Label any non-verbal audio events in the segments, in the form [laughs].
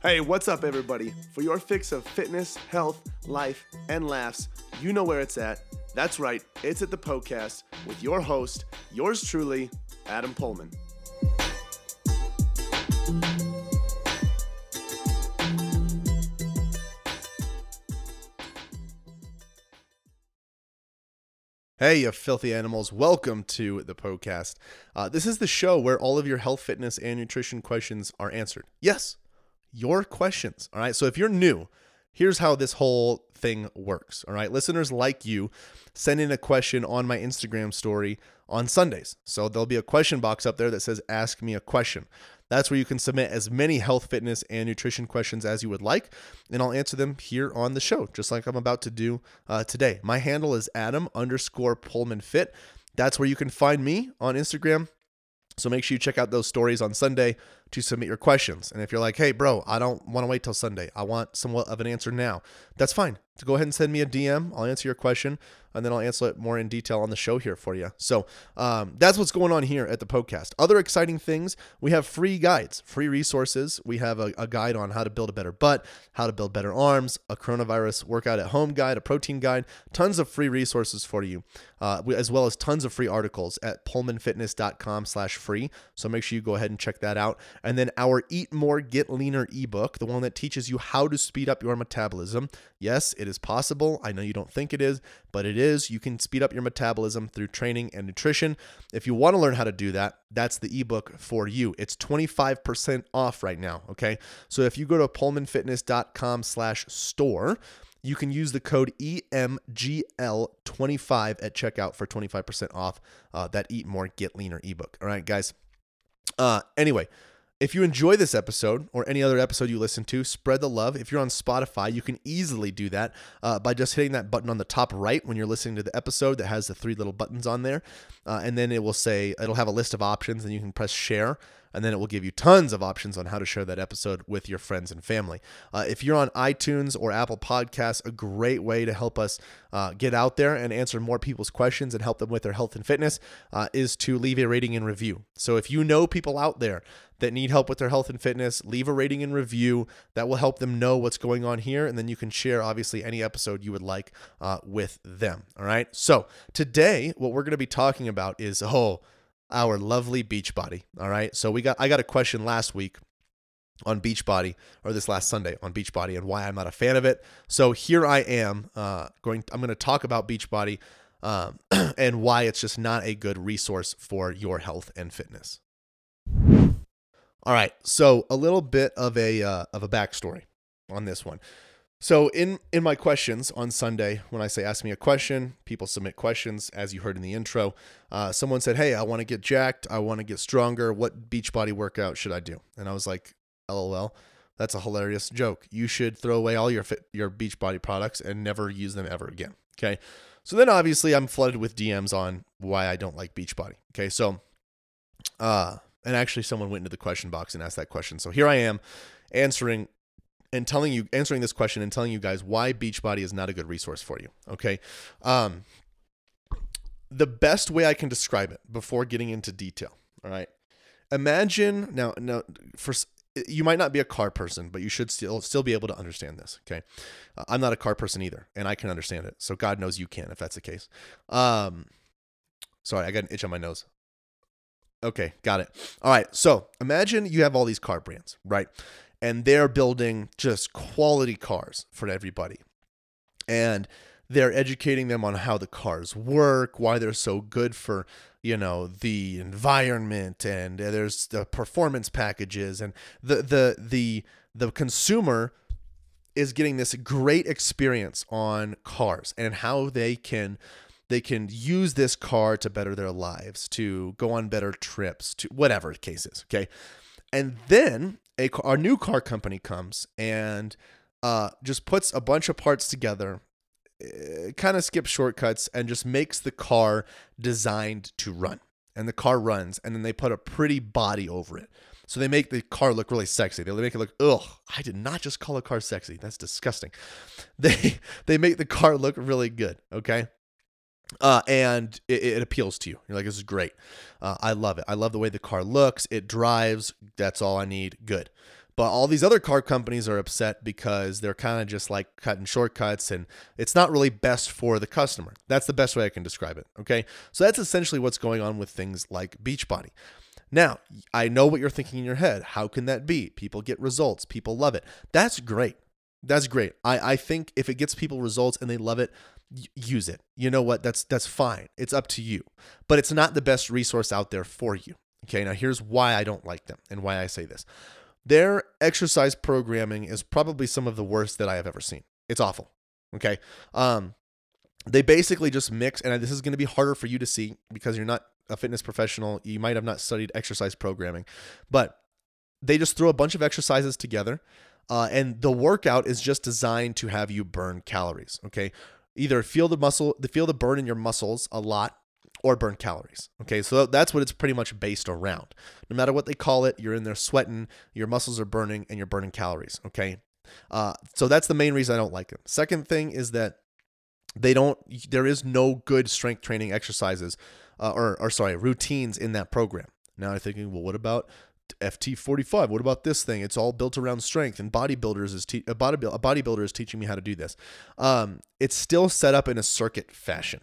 Hey, what's up, everybody? For your fix of fitness, health, life, and laughs, you know where it's at. That's right, it's at the Poecast with your host, yours truly, Adam Poehlmann. Hey, you filthy animals. Welcome to the Poecast. Uh, this is the show where all of your health, fitness, and nutrition questions are answered. Yes, your questions. All right. So if you're new, here's how this whole thing works. All right. Listeners like you send in a question on my Instagram story on Sundays. So there'll be a question box up there that says, Ask me a question. That's where you can submit as many health, fitness, and nutrition questions as you would like, and I'll answer them here on the show, just like I'm about to do uh, today. My handle is Adam underscore Poehlmann Fit. That's where you can find me on Instagram. So make sure you check out those stories on Sunday to submit your questions. And if you're like, hey, bro, I don't want to wait till Sunday, I want somewhat of an answer now, that's fine. To go ahead and send me a DM. I'll answer your question and then I'll answer it more in detail on the show here for you. So um, that's what's going on here at the Poecast. Other exciting things we have free guides, free resources. We have a, a guide on how to build a better butt, how to build better arms, a coronavirus workout at home guide, a protein guide, tons of free resources for you, uh, as well as tons of free articles at poehlmannfitness.com slash free. So make sure you go ahead and check that out. And then our Eat More, Get Leaner ebook, the one that teaches you how to speed up your metabolism. Yes, it is possible. I know you don't think it is, but it is. You can speed up your metabolism through training and nutrition. If you want to learn how to do that, that's the ebook for you. It's 25% off right now. Okay. So if you go to poehlmannfitness.com slash store, you can use the code EMGL25 at checkout for 25% off uh, that Eat More, Get Leaner ebook. All right, guys. Uh, anyway, if you enjoy this episode or any other episode you listen to, spread the love. If you're on Spotify, you can easily do that uh, by just hitting that button on the top right when you're listening to the episode that has the three little buttons on there. Uh, and then it will say, it'll have a list of options, and you can press share and then it will give you tons of options on how to share that episode with your friends and family. Uh, if you're on iTunes or Apple Podcasts, a great way to help us uh, get out there and answer more people's questions and help them with their health and fitness uh, is to leave a rating and review. So if you know people out there that need help with their health and fitness, leave a rating and review. That will help them know what's going on here. And then you can share, obviously, any episode you would like uh, with them. All right. So today, what we're going to be talking about is, oh, our lovely Beachbody. All right. So we got I got a question last week on Beachbody or this last Sunday on Beachbody and why I'm not a fan of it. So here I am uh, going. I'm going to talk about Beachbody um, [clears throat] and why it's just not a good resource for your health and fitness. All right. So a little bit of a uh, of a backstory on this one. So in in my questions on Sunday, when I say ask me a question, people submit questions. As you heard in the intro, uh, someone said, "Hey, I want to get jacked. I want to get stronger. What Beachbody workout should I do?" And I was like, "LOL, that's a hilarious joke. You should throw away all your fit, your Beachbody products and never use them ever again." Okay. So then obviously I'm flooded with DMs on why I don't like Beachbody. Okay. So, uh, and actually someone went into the question box and asked that question. So here I am answering and telling you answering this question and telling you guys why Beachbody is not a good resource for you. Okay. Um, the best way I can describe it before getting into detail. All right. Imagine now, now for you might not be a car person, but you should still still be able to understand this. Okay, uh, I'm not a car person either, and I can understand it. So God knows you can if that's the case. Um, sorry, I got an itch on my nose. Okay, got it. All right, so imagine you have all these car brands, right? And they're building just quality cars for everybody. And they're educating them on how the cars work, why they're so good for, you know, the environment and there's the performance packages and the the the the consumer is getting this great experience on cars and how they can they can use this car to better their lives, to go on better trips, to whatever the case is, okay? And then a our new car company comes and uh, just puts a bunch of parts together, eh, kind of skips shortcuts, and just makes the car designed to run. And the car runs, and then they put a pretty body over it. So they make the car look really sexy. They make it look, ugh, I did not just call a car sexy. That's disgusting. [laughs] They they make the car look really good. Okay uh, and it, it, appeals to you. You're like, this is great. Uh, I love it. I love the way the car looks. It drives. That's all I need. Good. But all these other car companies are upset because they're kind of just like cutting shortcuts and it's not really best for the customer. That's the best way I can describe it. Okay. So that's essentially what's going on with things like Beachbody. Now, I know what you're thinking in your head. How can that be? People get results, people love it. That's great. That's great. I, I think if it gets people results and they love it, use it. You know what? That's that's fine. It's up to you. But it's not the best resource out there for you. Okay, now here's why I don't like them and why I say this. Their exercise programming is probably some of the worst that I have ever seen. It's awful. Okay. Um, they basically just mix, and this is going to be harder for you to see because you're not a fitness professional. You might have not studied exercise programming, but they just throw a bunch of exercises together. Uh, and the workout is just designed to have you burn calories. Okay. Either feel the muscle, the feel the burn in your muscles a lot or burn calories. Okay, so that's what it's pretty much based around. No matter what they call it, you're in there sweating, your muscles are burning, and you're burning calories. Okay, uh, so that's the main reason I don't like them. Second thing is that they don't. There is no good strength training exercises, uh, or or sorry, routines in that program. Now I'm thinking, well, what about FT45. What about this thing? It's all built around strength, and bodybuilders is te- a, bodybuilder, a bodybuilder is teaching me how to do this. Um, it's still set up in a circuit fashion.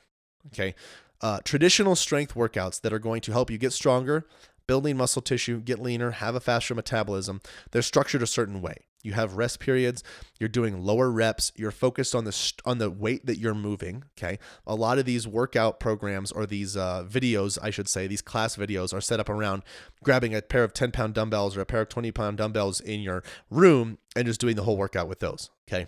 Okay, uh, traditional strength workouts that are going to help you get stronger, building muscle tissue, get leaner, have a faster metabolism, they're structured a certain way. You have rest periods, you're doing lower reps, you're focused on the on the weight that you're moving, okay? A lot of these workout programs or these uh, videos, I should say, these class videos are set up around grabbing a pair of 10 pound dumbbells or a pair of 20 pound dumbbells in your room and just doing the whole workout with those, okay?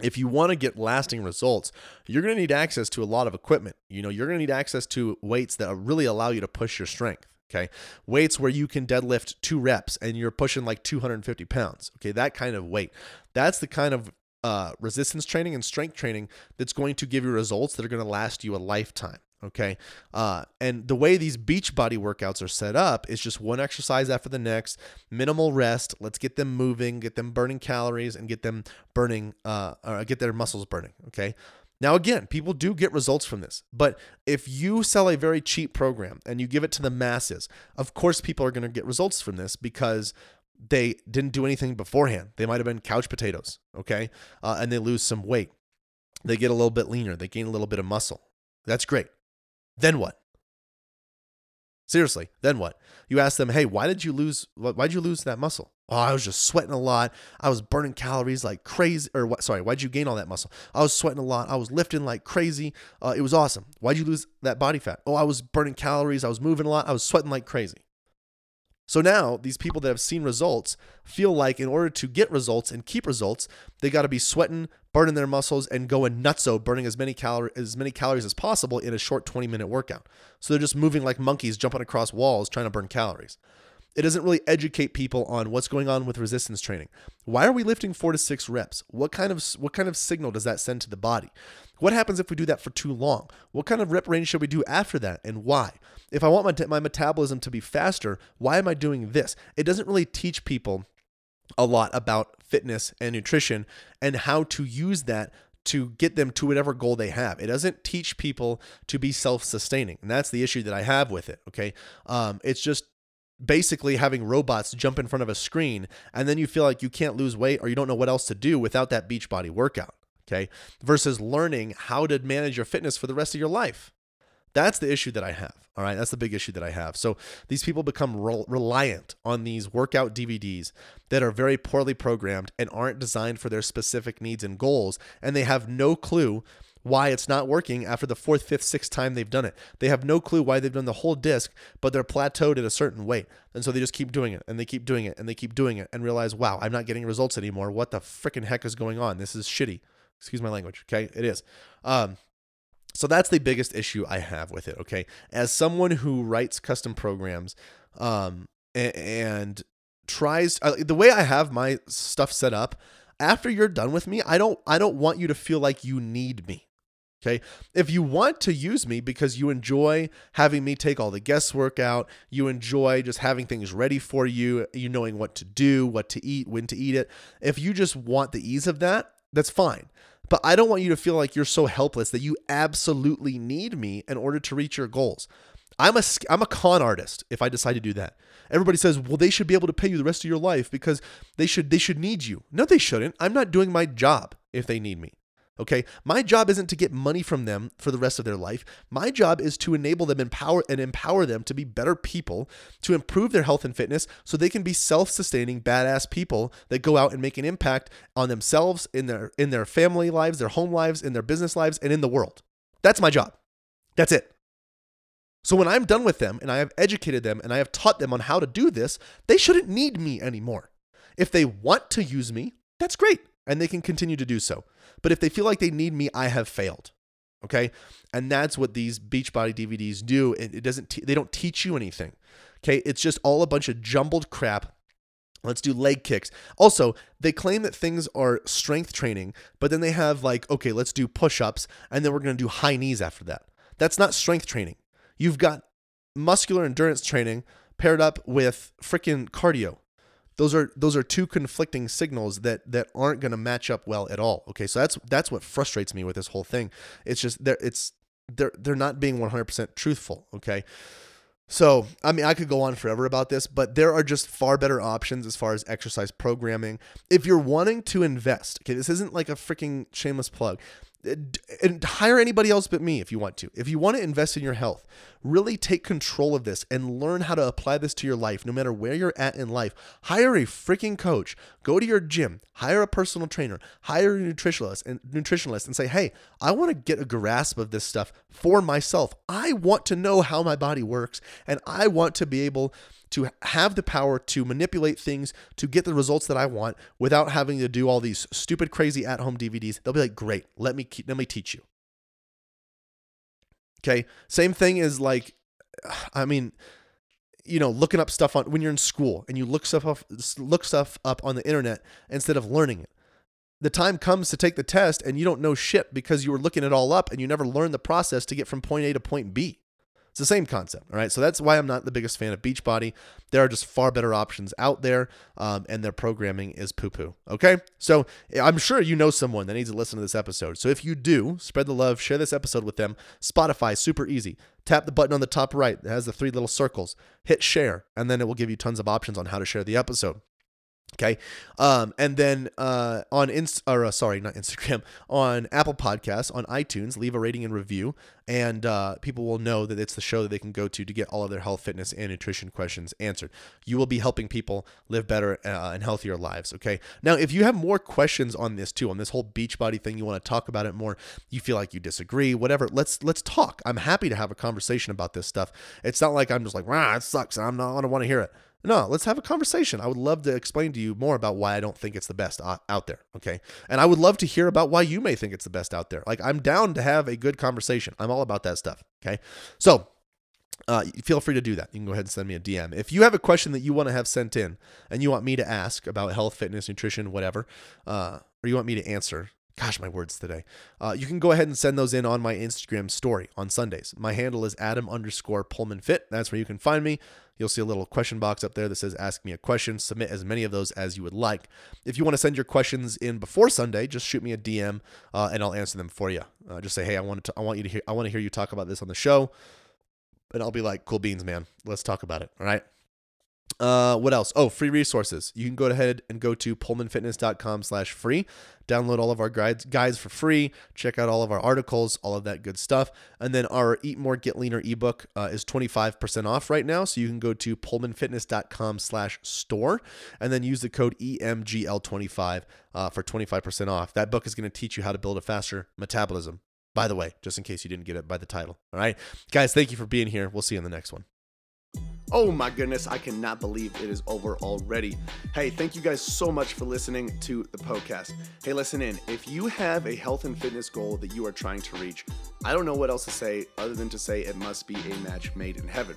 if you want to get lasting results, you're going to need access to a lot of equipment. You know, you're going to need access to weights that really allow you to push your strength. Okay. Weights where you can deadlift two reps and you're pushing like 250 pounds. Okay. That kind of weight. That's the kind of uh, resistance training and strength training that's going to give you results that are going to last you a lifetime. Okay. Uh, and the way these Beachbody workouts are set up is just one exercise after the next, minimal rest. Let's get them moving, get them burning calories, and get them burning, uh, or get their muscles burning. Okay. Now, again, people do get results from this, but if you sell a very cheap program and you give it to the masses, of course, people are going to get results from this because they didn't do anything beforehand. They might have been couch potatoes, okay? Uh, and they lose some weight. They get a little bit leaner, they gain a little bit of muscle. That's great. Then what? Seriously, then what? You ask them, hey, why did you lose? Why did you lose that muscle? Oh, I was just sweating a lot. I was burning calories like crazy. Or what? Sorry, why'd you gain all that muscle? I was sweating a lot. I was lifting like crazy. Uh, it was awesome. Why'd you lose that body fat? Oh, I was burning calories. I was moving a lot. I was sweating like crazy. So now these people that have seen results feel like in order to get results and keep results, they got to be sweating, burning their muscles, and going nutso, burning as many calories as many calories as possible in a short 20 minute workout. So they're just moving like monkeys, jumping across walls, trying to burn calories. It doesn't really educate people on what's going on with resistance training. Why are we lifting four to six reps? What kind of what kind of signal does that send to the body? What happens if we do that for too long? What kind of rep range should we do after that, and why? If I want my, my metabolism to be faster, why am I doing this? It doesn't really teach people a lot about fitness and nutrition and how to use that to get them to whatever goal they have. It doesn't teach people to be self-sustaining, and that's the issue that I have with it. Okay, um, it's just basically having robots jump in front of a screen and then you feel like you can't lose weight or you don't know what else to do without that Beachbody workout okay? Versus learning how to manage your fitness for the rest of your life. That's the issue that i have all right? That's the big issue that i have. So these people become re- reliant on these workout dvds that are very poorly programmed and aren't designed for their specific needs and goals and they have no clue why it's not working after the fourth, fifth, sixth time they've done it. They have no clue why they've done the whole disc, but they're plateaued at a certain weight. And so they just keep doing it and they keep doing it and they keep doing it and realize, wow, I'm not getting results anymore. What the freaking heck is going on? This is shitty. Excuse my language. Okay. It is. Um, so that's the biggest issue I have with it. Okay. As someone who writes custom programs, um, and, tries uh, the way I have my stuff set up, after you're done with me, I don't I don't want you to feel like you need me. Okay. If you want to use me because you enjoy having me take all the guesswork out, you enjoy just having things ready for you, you knowing what to do, what to eat, when to eat it. If you just want the ease of that, that's fine. But I don't want you to feel like you're so helpless that you absolutely need me in order to reach your goals. I'm a I'm a con artist if I decide to do that. Everybody says, "Well, they should be able to pay you the rest of your life because they should they should need you." No, they shouldn't. I'm not doing my job if they need me. Okay? My job isn't to get money from them for the rest of their life. My job is to enable them empower and empower them to be better people, to improve their health and fitness so they can be self-sustaining badass people that go out and make an impact on themselves in their in their family lives, their home lives, in their business lives and in the world. That's my job. That's it. So when I'm done with them and I have educated them and I have taught them on how to do this, they shouldn't need me anymore. If they want to use me, that's great and they can continue to do so. But if they feel like they need me, I have failed. Okay? And that's what these Beachbody DVDs do. It, doesn't te- they don't teach you anything. Okay? It's just all a bunch of jumbled crap Let's do leg kicks. Also, they claim that things are strength training, but then they have like, okay, let's do push ups, and then we're going to do high knees after that. That's not strength training. You've got muscular endurance training paired up with freaking cardio. Those are those are two conflicting signals that that aren't going to match up well at all. Okay, so that's that's what frustrates me with this whole thing. It's just they're it's they're they're not being 100% truthful. Okay. So, I mean, I could go on forever about this, but there are just far better options as far as exercise programming. If you're wanting to invest, okay, this isn't like a freaking shameless plug and hire anybody else but me if you want to. If you want to invest in your health, really take control of this and learn how to apply this to your life no matter where you're at in life. Hire a freaking coach. Go to your gym, hire a personal trainer, hire a nutritionist and nutritionalist and say, "Hey, I want to get a grasp of this stuff for myself. I want to know how my body works and I want to be able to have the power to manipulate things to get the results that I want without having to do all these stupid, crazy at home DVDs. They'll be like, great, let me, let me teach you. Okay. Same thing is like, [sighs] I mean, you know, looking up stuff on when you're in school and you look stuff up, look stuff up on the internet instead of learning it. The time comes to take the test and you don't know shit because you were looking it all up and you never learned the process to get from point A to point B. It's the same concept, all right? So that's why I'm not the biggest fan of Beachbody. There are just far better options out there, um, and their programming is poo poo, okay? So I'm sure you know someone that needs to listen to this episode. So if you do, spread the love, share this episode with them. Spotify, super easy. Tap the button on the top right that has the three little circles, hit share, and then it will give you tons of options on how to share the episode. Okay. Um, and then uh, on Inst or uh, sorry, not Instagram, [laughs] on Apple Podcasts, on iTunes, leave a rating and review, and uh, people will know that it's the show that they can go to to get all of their health, fitness, and nutrition questions answered. You will be helping people live better uh, and healthier lives. Okay. Now, if you have more questions on this too, on this whole Beachbody thing, you want to talk about it more, you feel like you disagree, whatever. Let's let's talk. I'm happy to have a conversation about this stuff. It's not like I'm just like, ah, it sucks, and I'm not. Don't want to hear it. No, let's have a conversation. I would love to explain to you more about why I don't think it's the best out there. Okay. And I would love to hear about why you may think it's the best out there. Like, I'm down to have a good conversation. I'm all about that stuff. Okay. So, uh, feel free to do that. You can go ahead and send me a DM. If you have a question that you want to have sent in and you want me to ask about health, fitness, nutrition, whatever, uh, or you want me to answer, Gosh, my words today. Uh, you can go ahead and send those in on my Instagram story on Sundays. My handle is Adam underscore Poehlmann Fit. That's where you can find me. You'll see a little question box up there that says Ask Me a Question. Submit as many of those as you would like. If you want to send your questions in before Sunday, just shoot me a DM uh, and I'll answer them for you. Uh, just say, hey, I want to, I want you to hear, I want to hear you talk about this on the show, and I'll be like, cool beans, man. Let's talk about it. All right. Uh, what else? Oh, free resources. You can go ahead and go to poehlmannfitness.com slash free. Download all of our guides, guides for free. Check out all of our articles, all of that good stuff. And then our Eat More, Get Leaner ebook uh, is 25% off right now. So you can go to poehlmannfitness.com slash store and then use the code EMGL25 uh, for 25% off. That book is going to teach you how to build a faster metabolism. By the way, just in case you didn't get it by the title. All right. Guys, thank you for being here. We'll see you in the next one. Oh my goodness, I cannot believe it is over already. Hey, thank you guys so much for listening to the Poecast. Hey, listen in. If you have a health and fitness goal that you are trying to reach, I don't know what else to say other than to say it must be a match made in heaven.